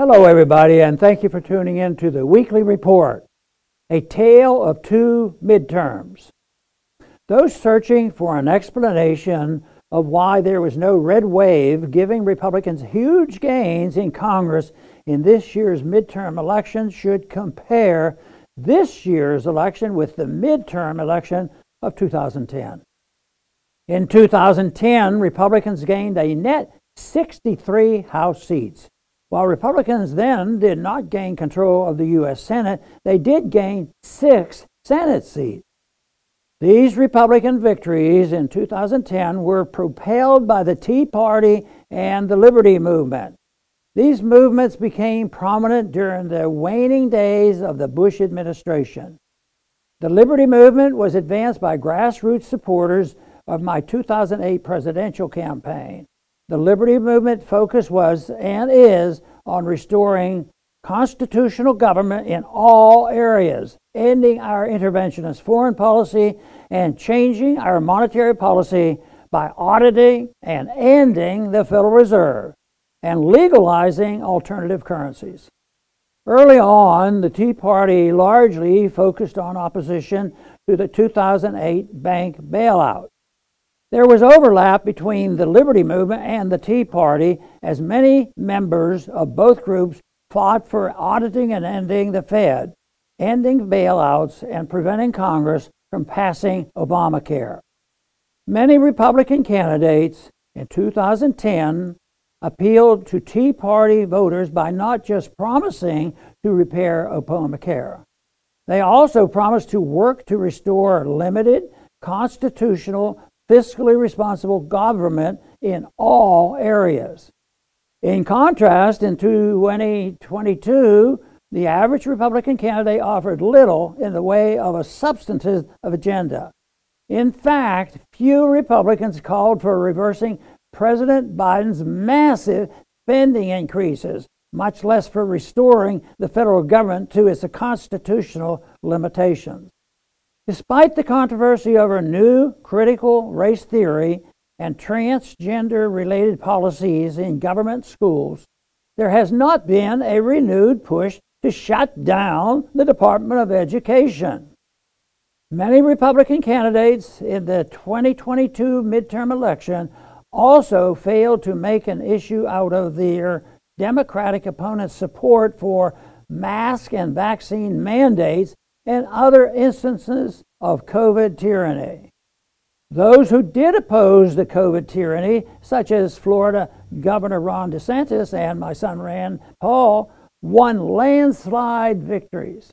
Hello, everybody, and thank you for tuning in to the weekly report, a tale of two midterms. Those searching for an explanation of why there was no red wave giving Republicans huge gains in Congress in this year's midterm election should compare this year's election with the midterm election of 2010. In 2010, Republicans gained a net 63 House seats. While Republicans then did not gain control of the U.S. Senate, they did gain six Senate seats. These Republican victories in 2010 were propelled by the Tea Party and the Liberty Movement. These movements became prominent during the waning days of the Bush administration. The Liberty Movement was advanced by grassroots supporters of my 2008 presidential campaign. The Liberty Movement focus was and is on restoring constitutional government in all areas, ending our interventionist foreign policy, and changing our monetary policy by auditing and ending the Federal Reserve and legalizing alternative currencies. Early on, the Tea Party largely focused on opposition to the 2008 bank bailout. There was overlap between the Liberty Movement and the Tea Party, as many members of both groups fought for auditing and ending the Fed, ending bailouts, and preventing Congress from passing Obamacare. Many Republican candidates in 2010 appealed to Tea Party voters by not just promising to repair Obamacare, they also promised to work to restore limited constitutional fiscally responsible government in all areas. In contrast, in 2022, the average Republican candidate offered little in the way of a substantive agenda. In fact, few Republicans called for reversing President Biden's massive spending increases, much less for restoring the federal government to its constitutional limitations. Despite the controversy over new critical race theory and transgender related policies in government schools, there has not been a renewed push to shut down the Department of Education. Many Republican candidates in the 2022 midterm election also failed to make an issue out of their Democratic opponents' support for mask and vaccine mandates and other instances of COVID tyranny. Those who did oppose the COVID tyranny, such as Florida Governor Ron DeSantis and my son Rand Paul, won landslide victories.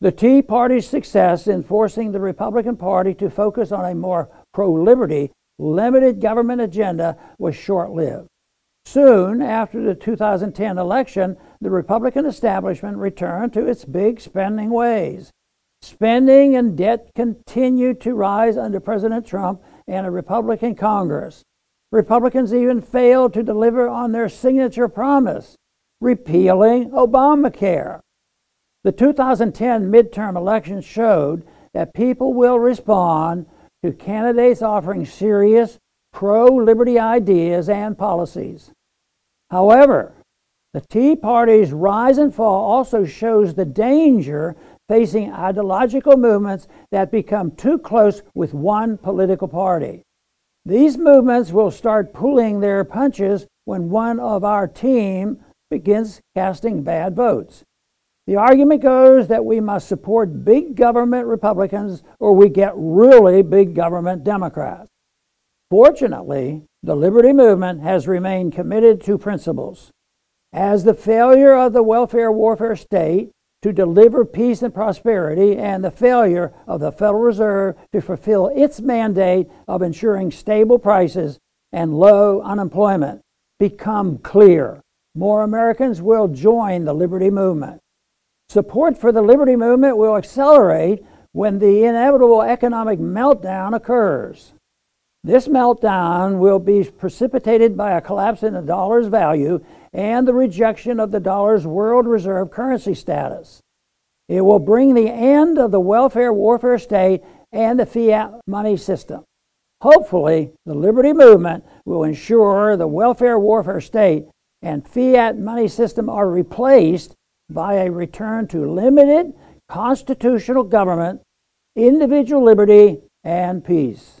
The Tea Party's success in forcing the Republican Party to focus on a more pro liberty, limited government agenda was short lived. Soon after the 2010 election, the Republican establishment returned to its big spending ways. Spending and debt continued to rise under President Trump and a Republican Congress. Republicans even failed to deliver on their signature promise, repealing Obamacare. The 2010 midterm election showed that people will respond to candidates offering serious pro liberty ideas and policies. However, the Tea Party's rise and fall also shows the danger facing ideological movements that become too close with one political party. These movements will start pulling their punches when one of our team begins casting bad votes. The argument goes that we must support big government Republicans or we get really big government Democrats. Fortunately, the Liberty Movement has remained committed to principles. As the failure of the welfare warfare state to deliver peace and prosperity and the failure of the Federal Reserve to fulfill its mandate of ensuring stable prices and low unemployment become clear. More Americans will join the liberty movement. Support for the liberty movement will accelerate when the inevitable economic meltdown occurs. This meltdown will be precipitated by a collapse in the dollar's value and the rejection of the dollar's world reserve currency status. It will bring the end of the welfare warfare state and the fiat money system. Hopefully, the liberty movement will ensure the welfare warfare state and fiat money system are replaced by a return to limited constitutional government, individual liberty, and peace.